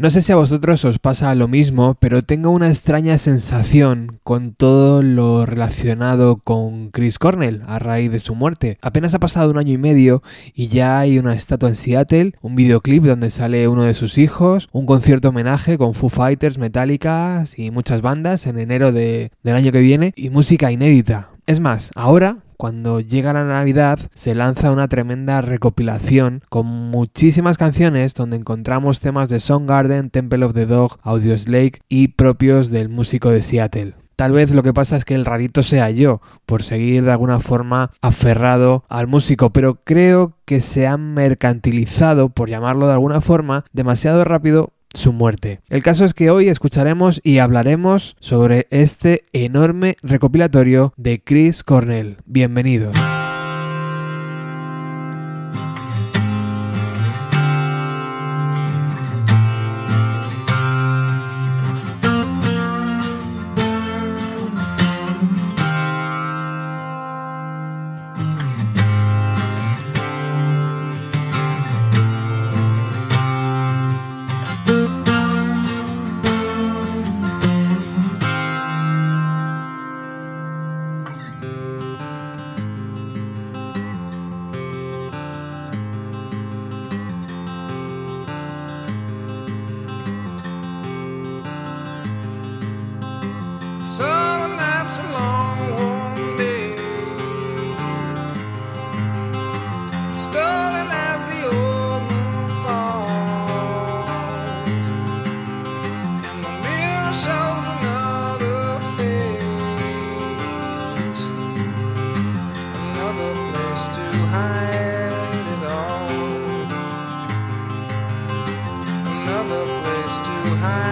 No sé si a vosotros os pasa lo mismo, pero tengo una extraña sensación con todo lo relacionado con Chris Cornell a raíz de su muerte. Apenas ha pasado un año y medio y ya hay una estatua en Seattle, un videoclip donde sale uno de sus hijos, un concierto homenaje con Foo Fighters, Metallica y muchas bandas en enero del año que viene y música inédita. Es más, ahora cuando llega la Navidad se lanza una tremenda recopilación con muchísimas canciones donde encontramos temas de Garden, Temple of the Dog, Audio Lake y propios del músico de Seattle. Tal vez lo que pasa es que el rarito sea yo, por seguir de alguna forma aferrado al músico, pero creo que se han mercantilizado, por llamarlo de alguna forma, demasiado rápido su muerte. El caso es que hoy escucharemos y hablaremos sobre este enorme recopilatorio de Chris Cornell. Bienvenidos. high.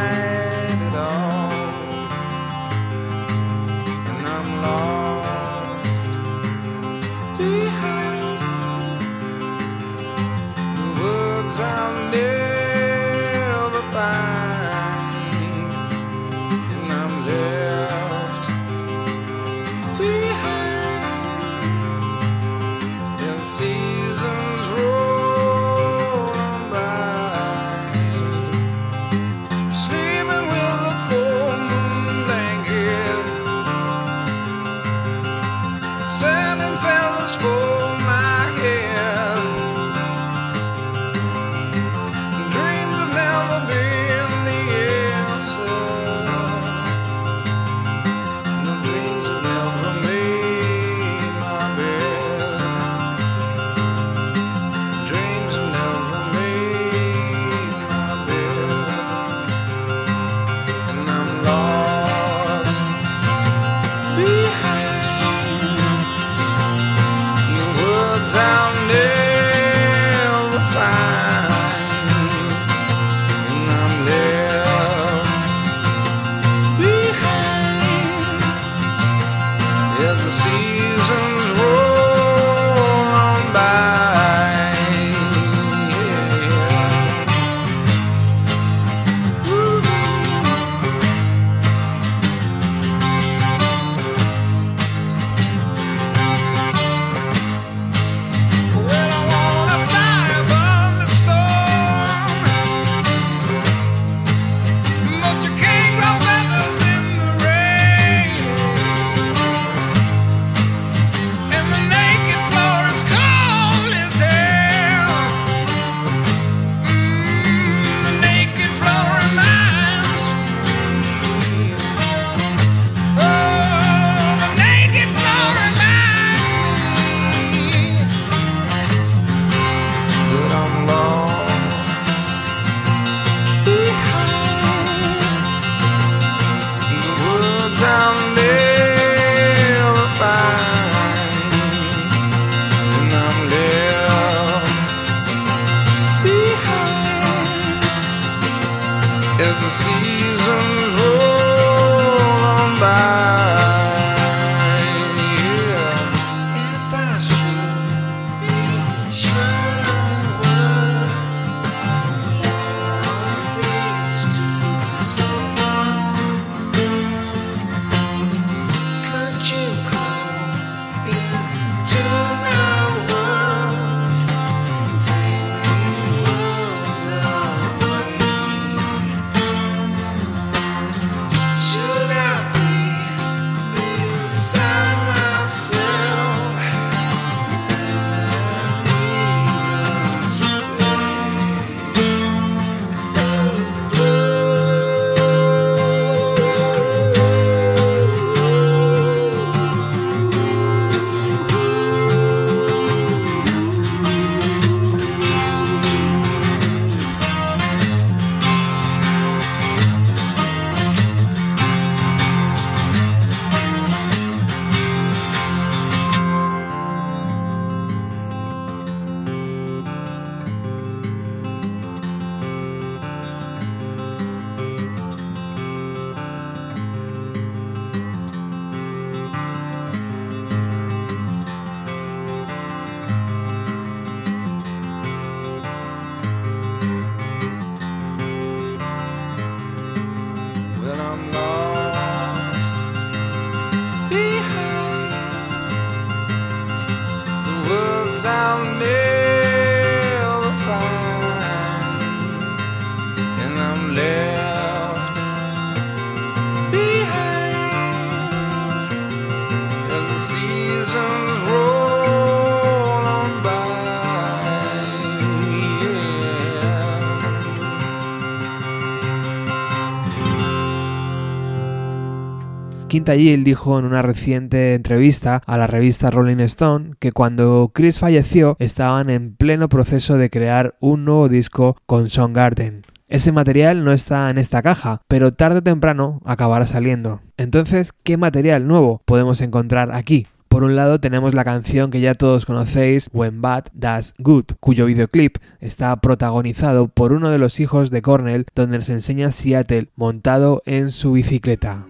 Quinta dijo en una reciente entrevista a la revista Rolling Stone que cuando Chris falleció estaban en pleno proceso de crear un nuevo disco con Soundgarden. Ese material no está en esta caja, pero tarde o temprano acabará saliendo. Entonces, ¿qué material nuevo podemos encontrar aquí? Por un lado tenemos la canción que ya todos conocéis, When Bad Does Good, cuyo videoclip está protagonizado por uno de los hijos de Cornell, donde se enseña Seattle montado en su bicicleta.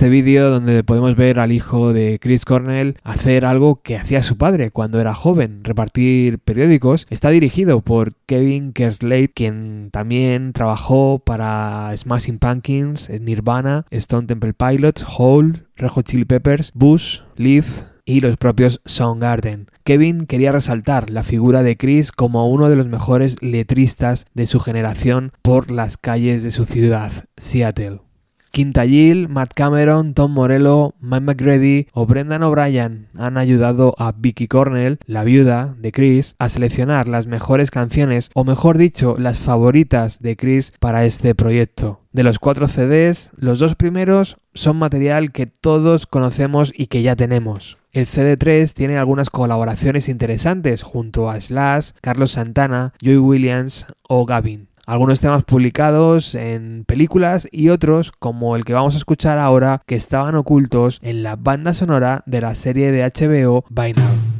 Este vídeo donde podemos ver al hijo de Chris Cornell hacer algo que hacía su padre cuando era joven, repartir periódicos, está dirigido por Kevin Kerslake, quien también trabajó para Smashing Pumpkins, Nirvana, Stone Temple Pilots, Hole, Red Hot Chili Peppers, Bush, Leaf y los propios Soundgarden. Kevin quería resaltar la figura de Chris como uno de los mejores letristas de su generación por las calles de su ciudad, Seattle. Quintagil, Matt Cameron, Tom Morello, Mike McGrady o Brendan O'Brien han ayudado a Vicky Cornell, la viuda de Chris, a seleccionar las mejores canciones, o mejor dicho, las favoritas de Chris para este proyecto. De los cuatro CDs, los dos primeros son material que todos conocemos y que ya tenemos. El CD3 tiene algunas colaboraciones interesantes junto a Slash, Carlos Santana, Joey Williams o Gavin algunos temas publicados en películas y otros, como el que vamos a escuchar ahora, que estaban ocultos en la banda sonora de la serie de HBO By.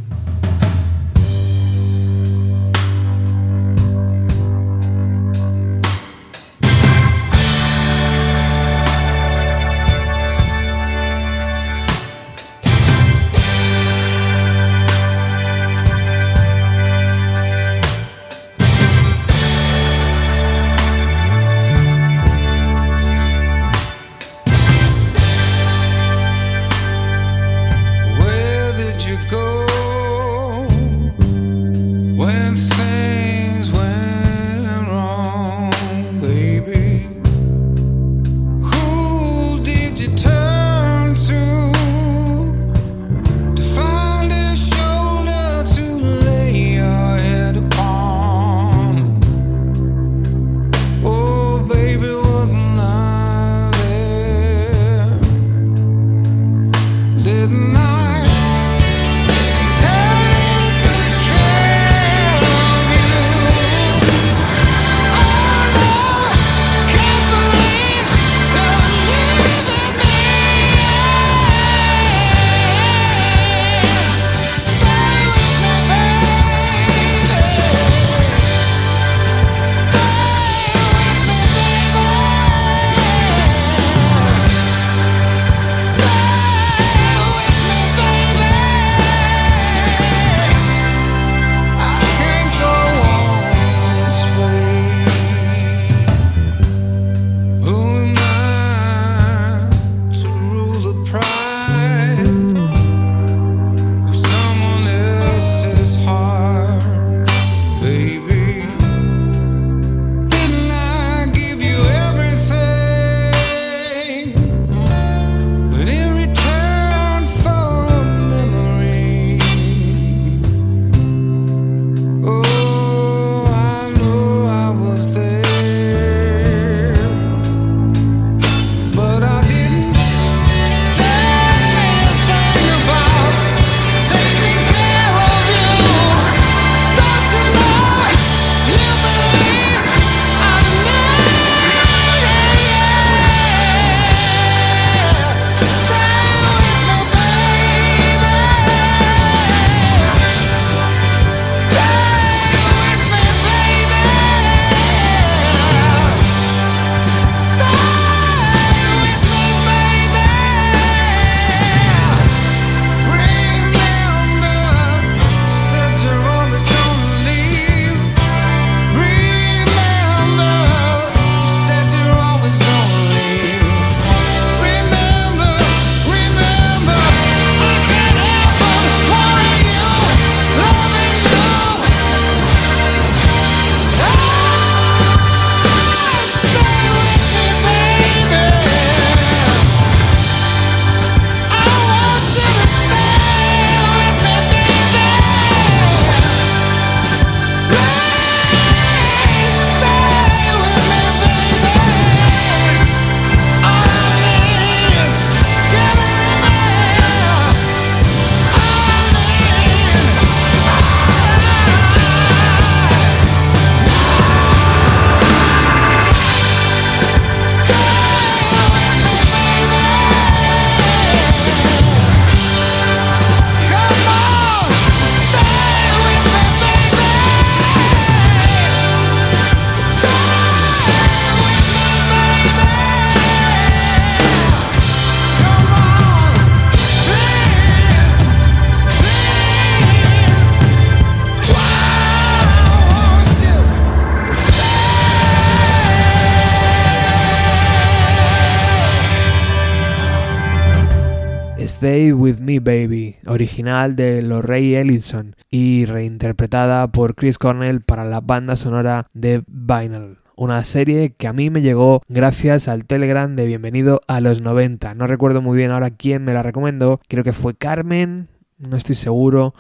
Original de Lorray Ellison y reinterpretada por Chris Cornell para la banda sonora de Vinyl una serie que a mí me llegó gracias al Telegram de Bienvenido a los 90. No recuerdo muy bien ahora quién me la recomendó, creo que fue Carmen, no estoy seguro.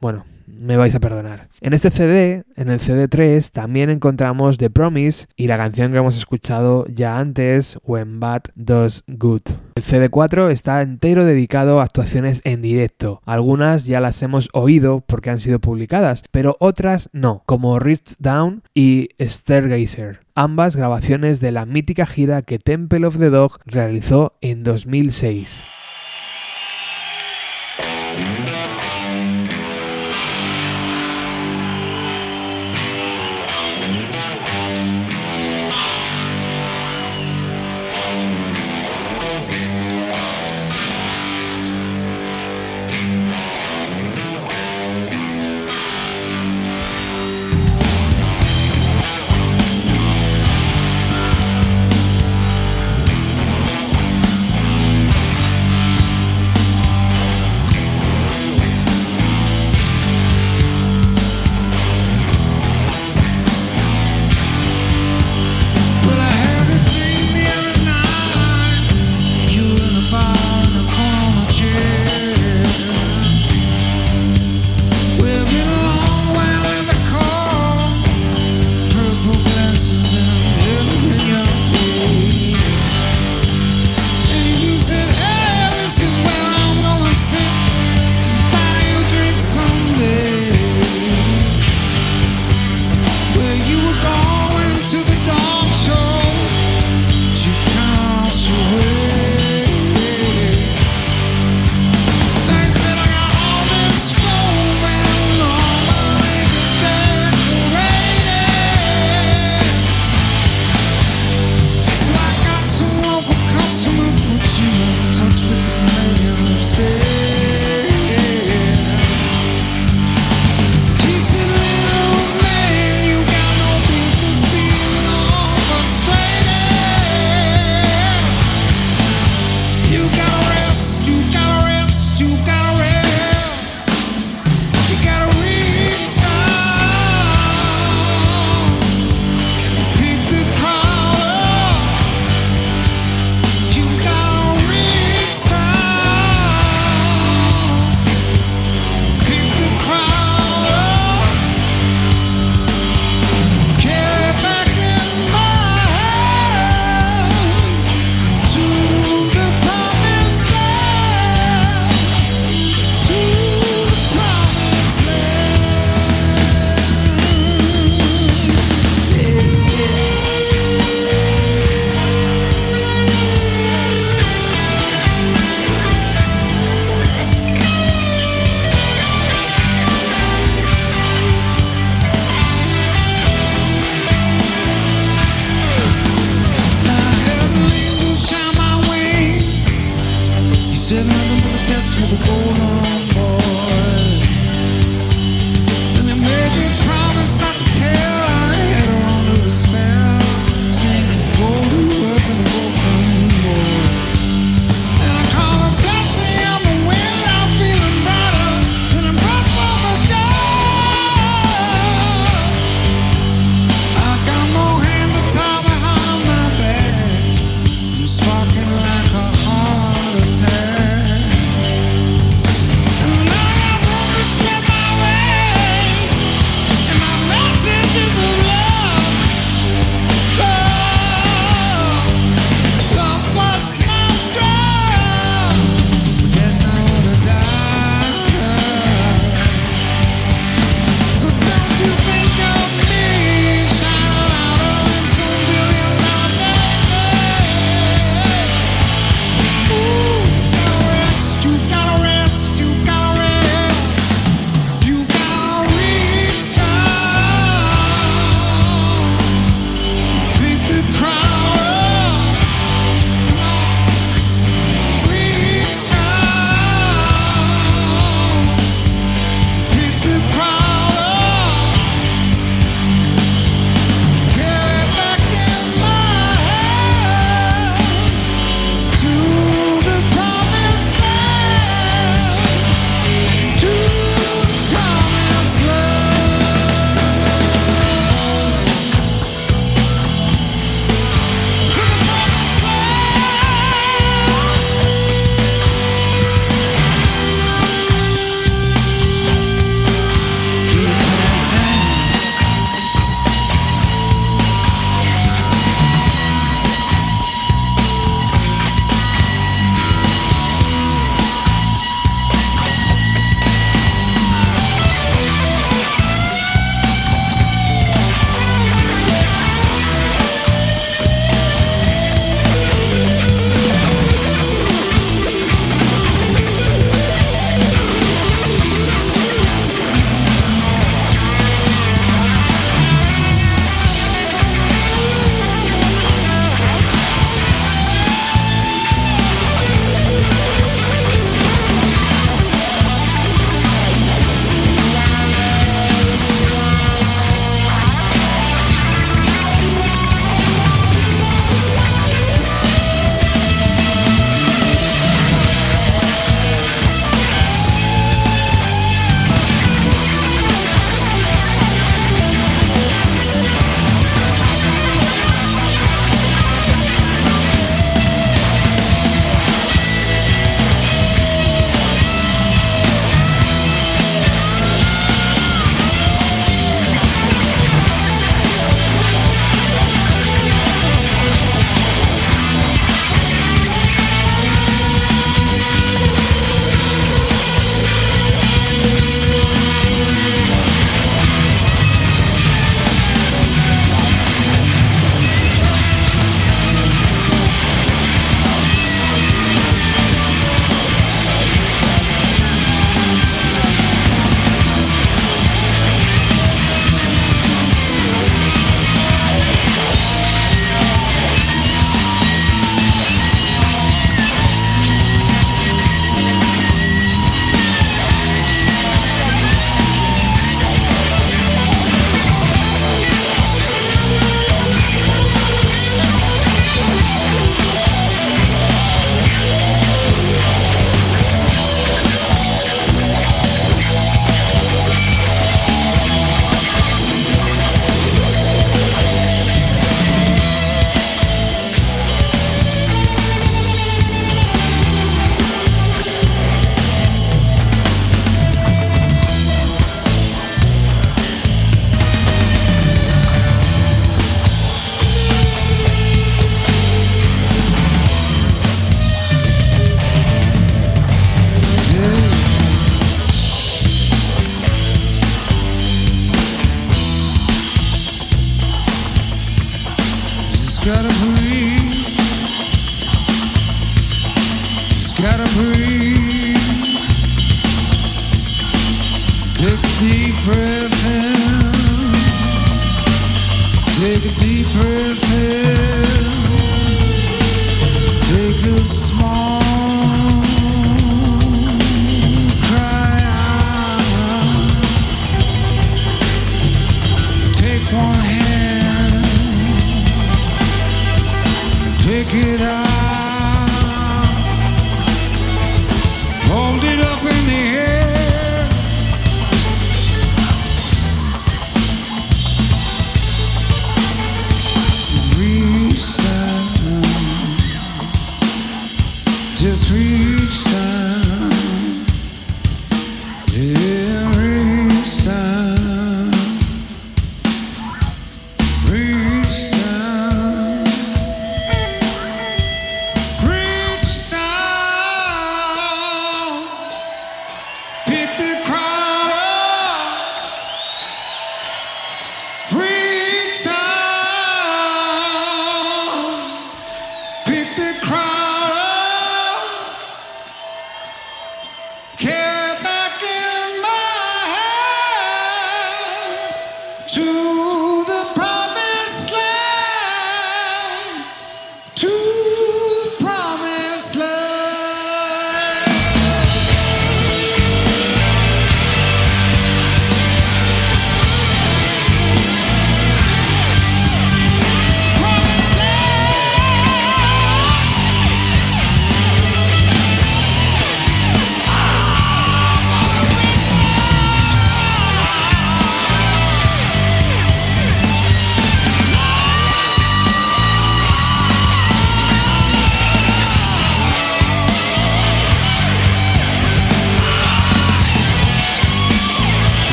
Bueno, me vais a perdonar. En este CD, en el CD3, también encontramos The Promise y la canción que hemos escuchado ya antes, When Bad Does Good. El CD4 está entero dedicado a actuaciones en directo. Algunas ya las hemos oído porque han sido publicadas, pero otras no, como Reach Down y Stargazer ambas grabaciones de la mítica gira que Temple of the Dog realizó en 2006.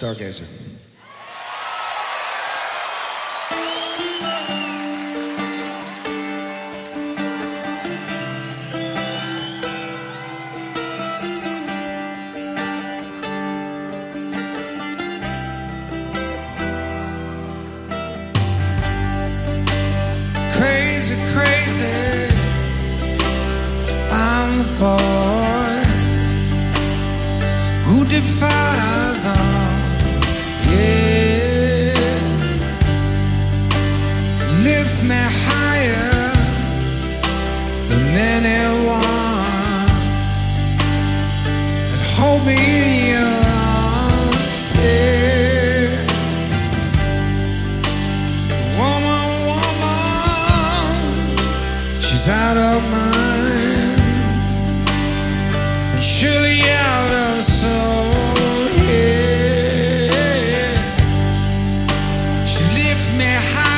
Stargazer. Her soul.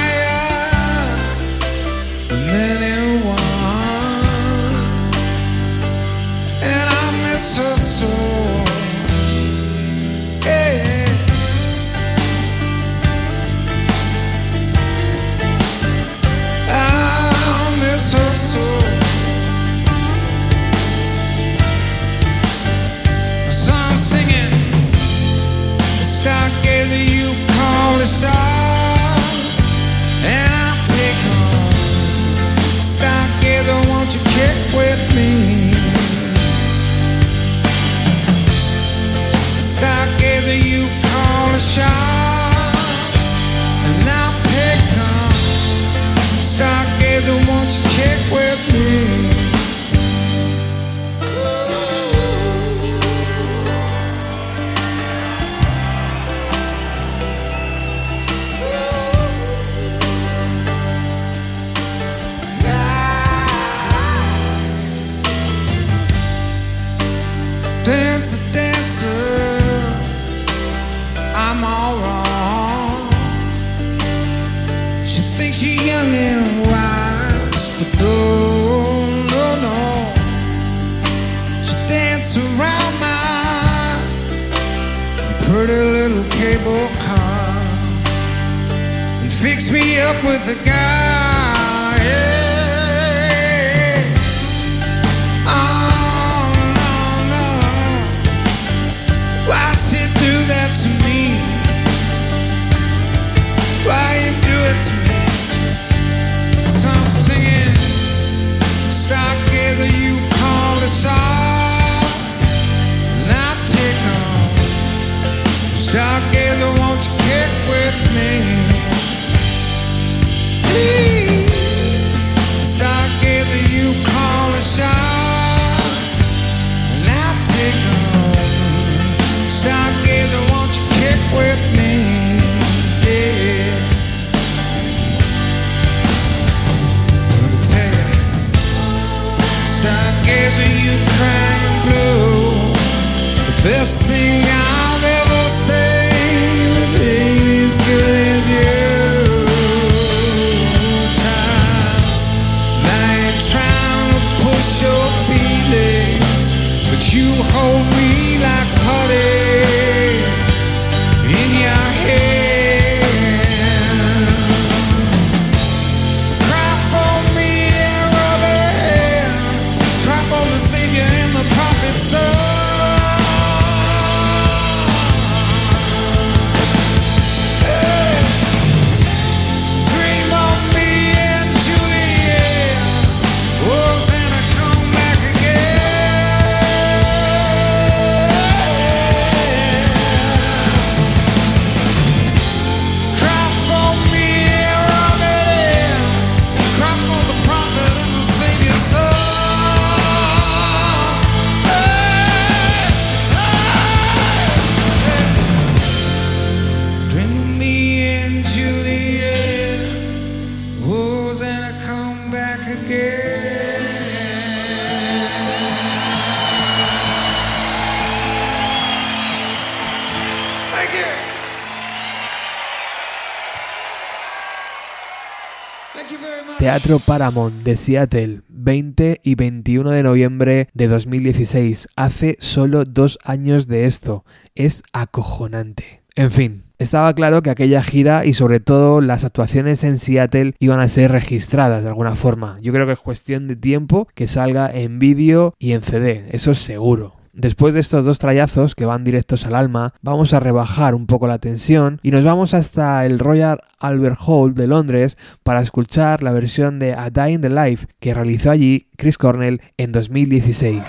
Paramount de Seattle, 20 y 21 de noviembre de 2016. Hace solo dos años de esto. Es acojonante. En fin, estaba claro que aquella gira y sobre todo las actuaciones en Seattle iban a ser registradas de alguna forma. Yo creo que es cuestión de tiempo que salga en vídeo y en CD, eso es seguro. Después de estos dos trallazos que van directos al alma, vamos a rebajar un poco la tensión y nos vamos hasta el Royal Albert Hall de Londres para escuchar la versión de A Day in the Life que realizó allí Chris Cornell en 2016.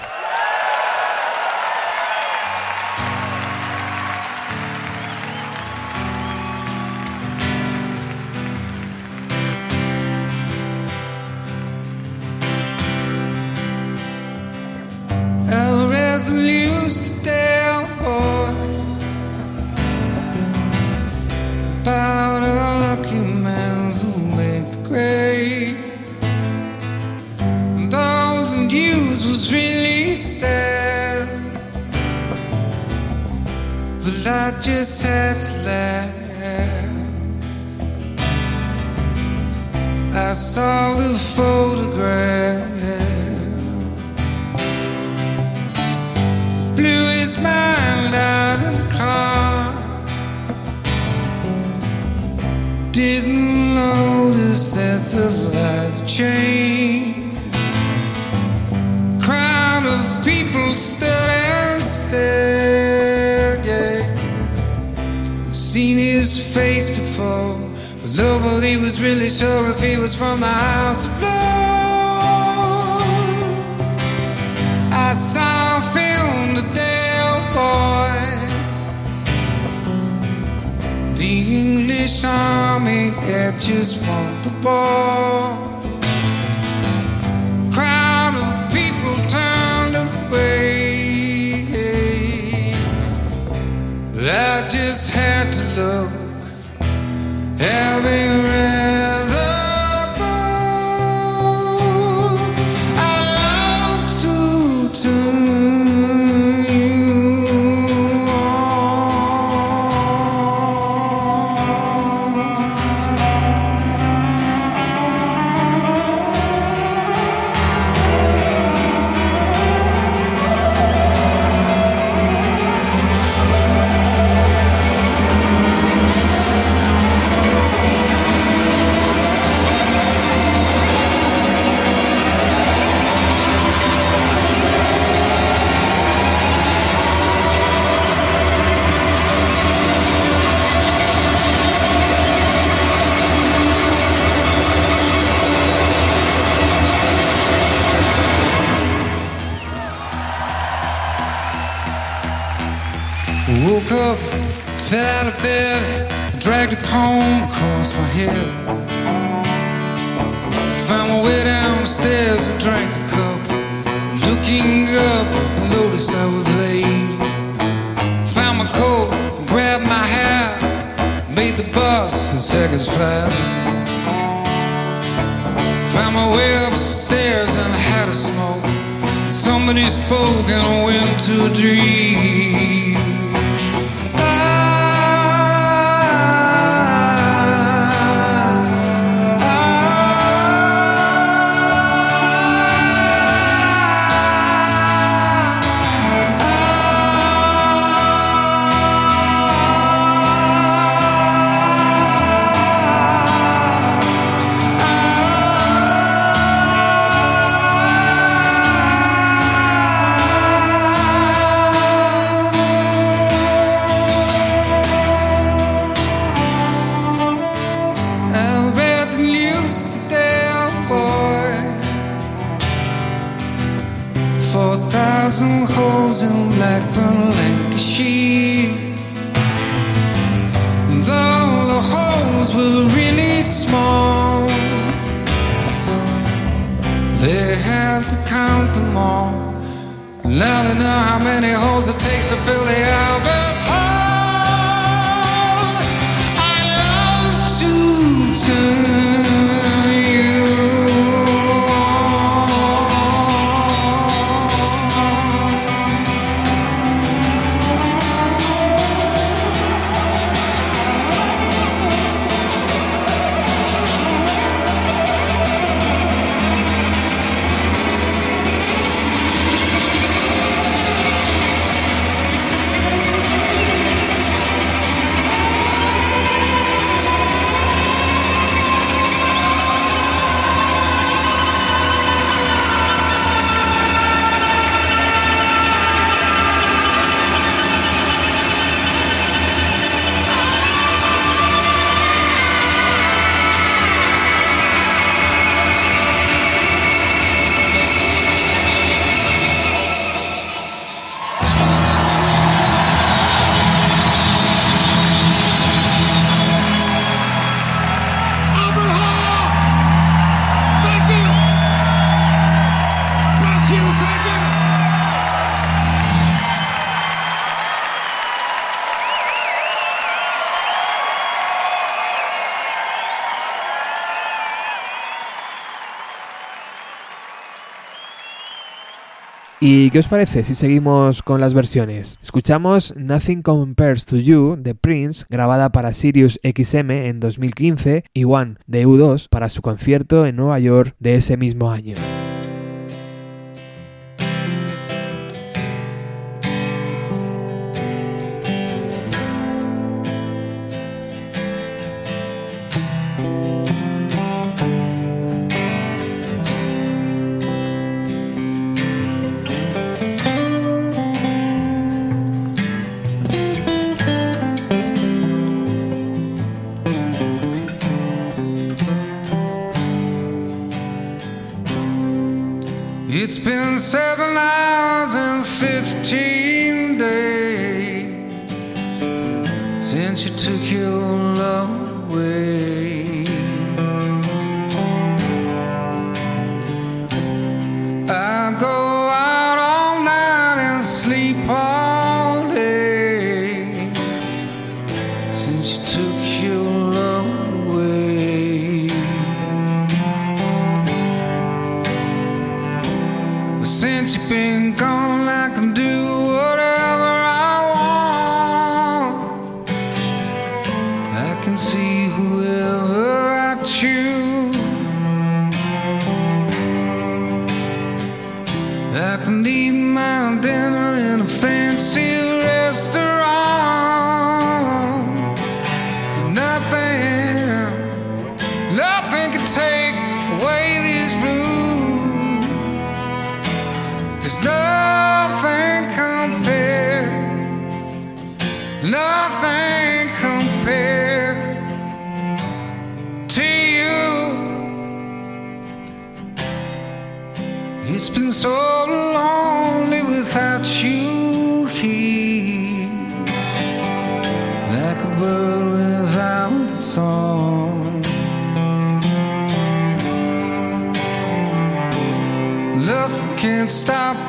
¿Y qué os parece si seguimos con las versiones? Escuchamos Nothing Compares to You de Prince, grabada para Sirius XM en 2015, y One de U2 para su concierto en Nueva York de ese mismo año. nothing nothing to you. It's been so lonely without you here, like a bird without a song. can't stop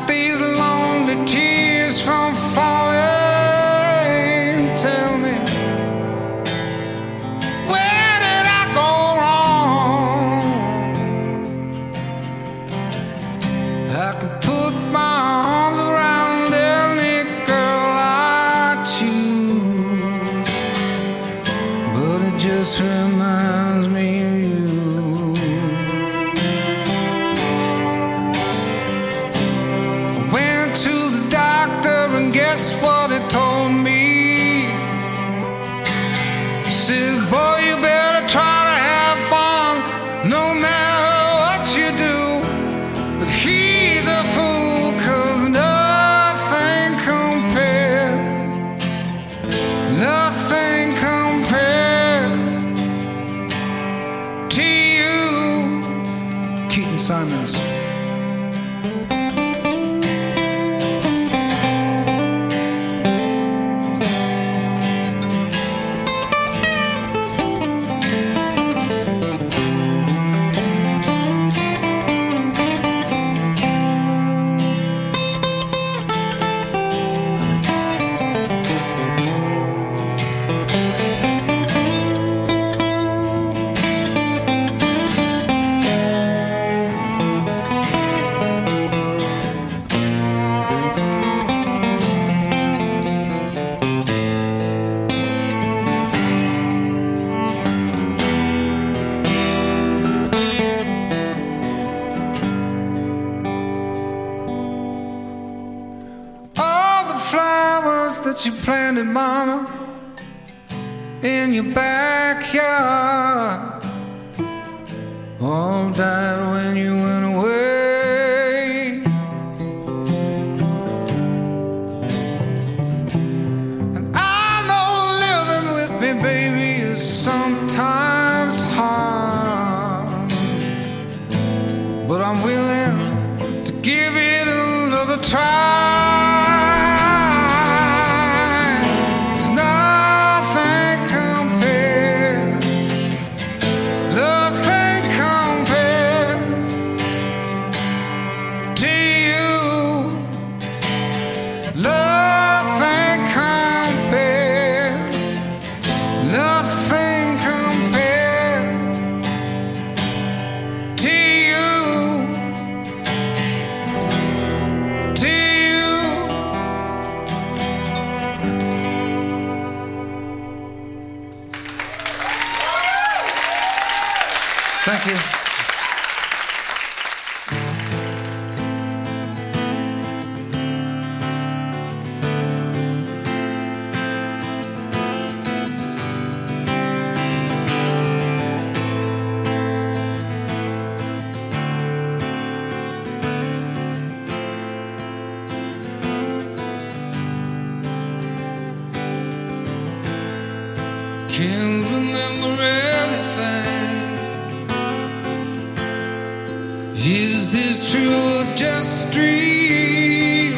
you'll just dream.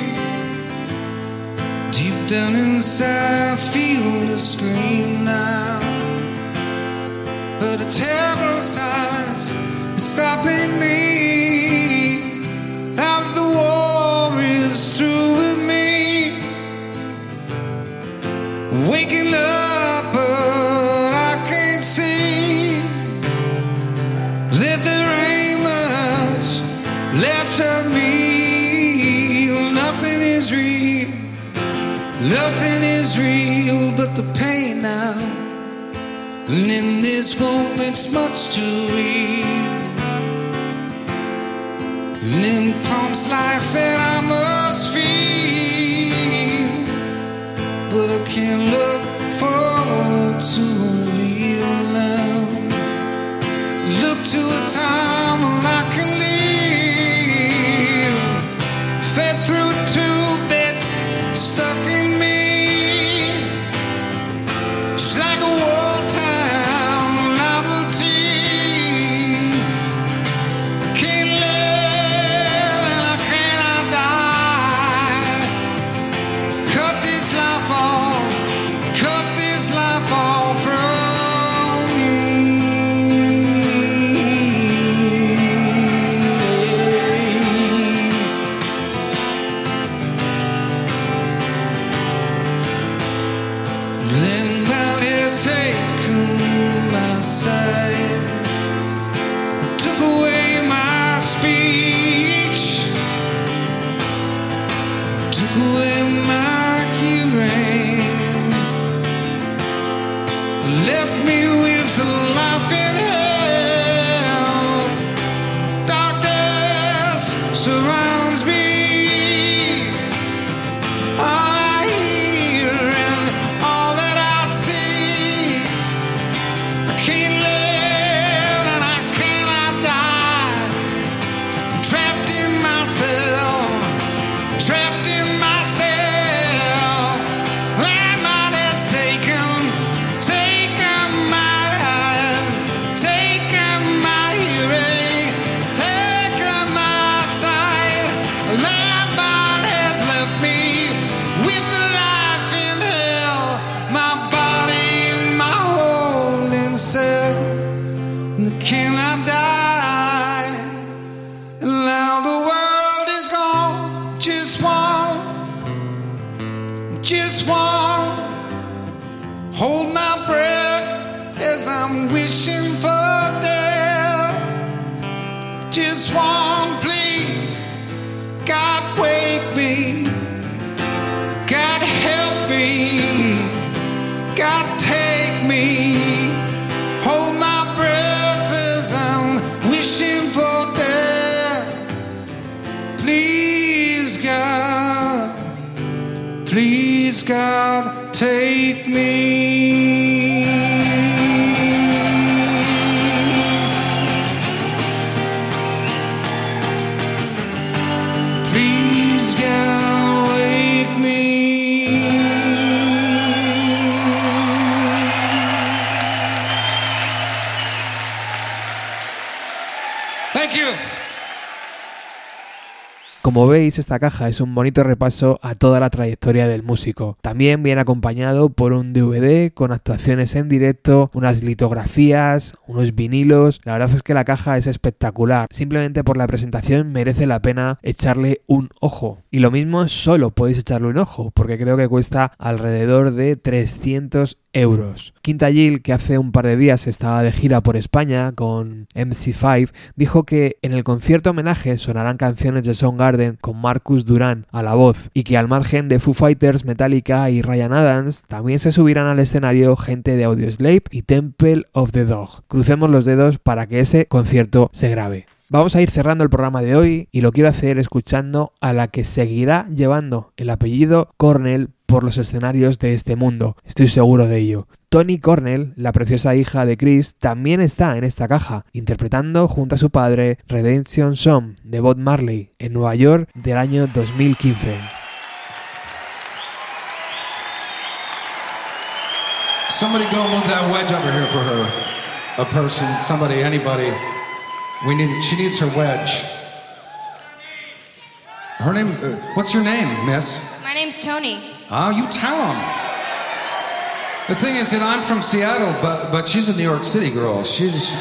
Deep down inside, I feel the scream now, but it's heaven's. it's much to eat. And then comes life that I left me with Esta caja es un bonito repaso a toda la trayectoria del músico. También viene acompañado por un DVD con actuaciones en directo, unas litografías, unos vinilos. La verdad es que la caja es espectacular. Simplemente por la presentación merece la pena echarle un ojo. Y lo mismo solo podéis echarle un ojo, porque creo que cuesta alrededor de 300 euros. Quinta que hace un par de días estaba de gira por España con MC5, dijo que en el concierto homenaje sonarán canciones de Soundgarden con Marcus Duran a la voz y que al margen de Foo Fighters, Metallica y Ryan Adams también se subirán al escenario gente de Audioslave y Temple of the Dog. Crucemos los dedos para que ese concierto se grabe. Vamos a ir cerrando el programa de hoy y lo quiero hacer escuchando a la que seguirá llevando el apellido Cornell por los escenarios de este mundo. Estoy seguro de ello. Tony Cornell, la preciosa hija de Chris, también está en esta caja, interpretando junto a su padre Redemption Song de Bob Marley en Nueva York del año 2015. Somebody go move that wedge over here for her. A person, somebody, anybody. We need. She needs her wedge. Her name. Uh, what's your name, Miss? My name's Tony. Oh, you tell them. The thing is that I'm from Seattle, but but she's a New York City girl. She's.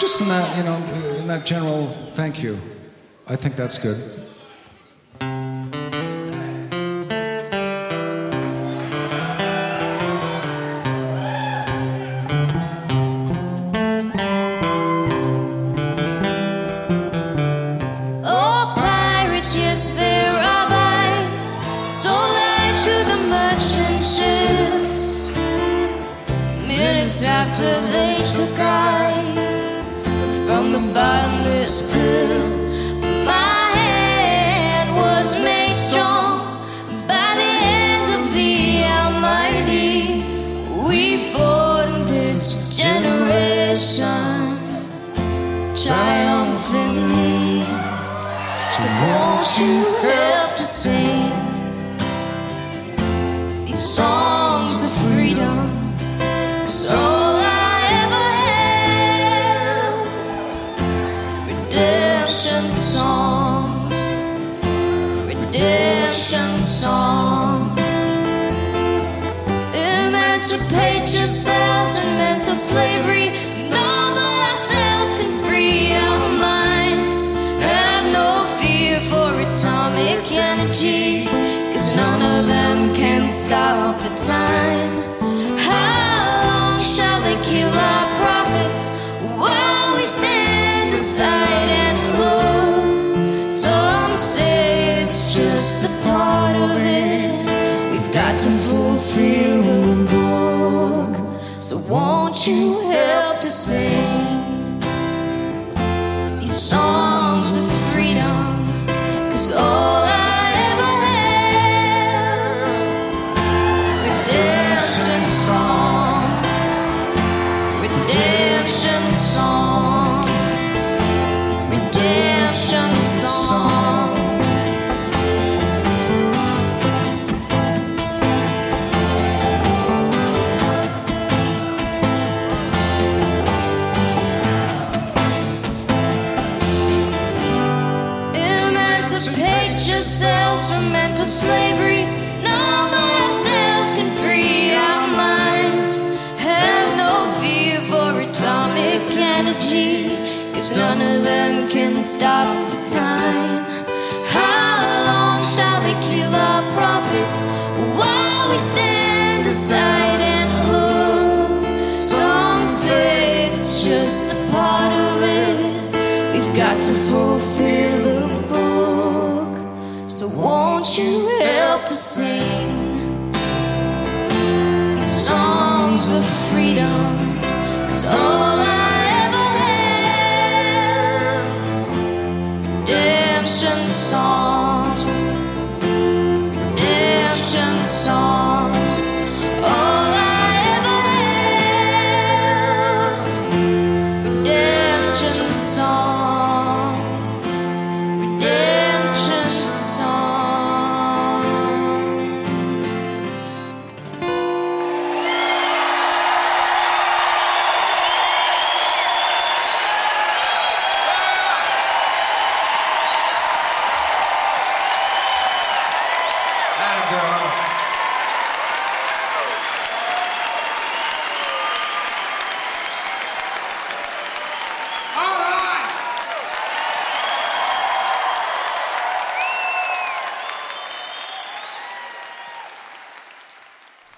Just in that, you know, in that general. Thank you. I think that's good. After they took I from the bottomless pit. My hand was made strong by the hand of the Almighty. We fought this generation triumphantly. So won't you help you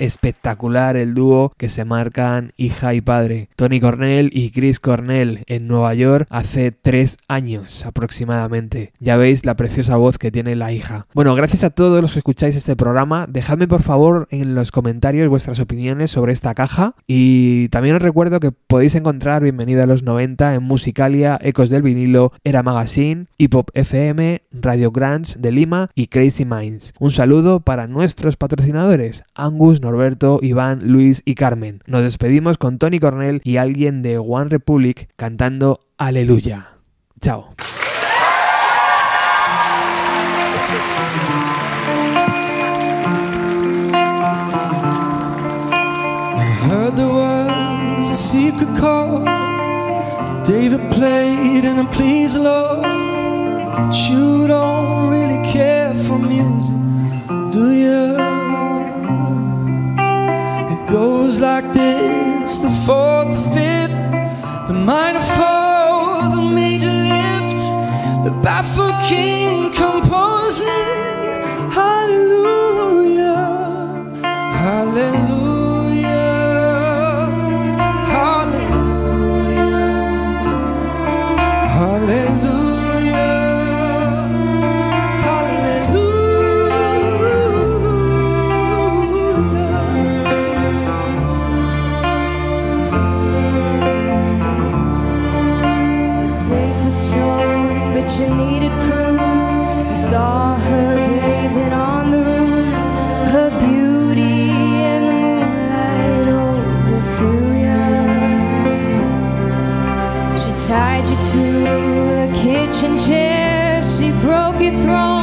Espectacular el dúo que se marcan hija y padre. Tony Cornell y Chris Cornell en Nueva York hace tres años aproximadamente. Ya veis la preciosa voz que tiene la hija. Bueno, gracias a todos los que escucháis este programa. Dejadme por favor en los comentarios vuestras opiniones sobre esta caja. Y también os recuerdo que podéis encontrar Bienvenida a los 90 en Musicalia, Ecos del Vinilo, Era Magazine, Hip Hop FM, Radio Grants de Lima y Crazy Minds. Un saludo para nuestros patrocinadores, Angus, Norberto, Iván, Luis y Carmen. Nos despedimos con Tony Cornell y alguien de One Republic cantando Aleluya. Chao. Secret David played and it pleased the Lord. But you don't really care for music, do you? Goes like this the fourth, the fifth, the minor fall, the major lift, the baffled king composing. Chair, she broke your throne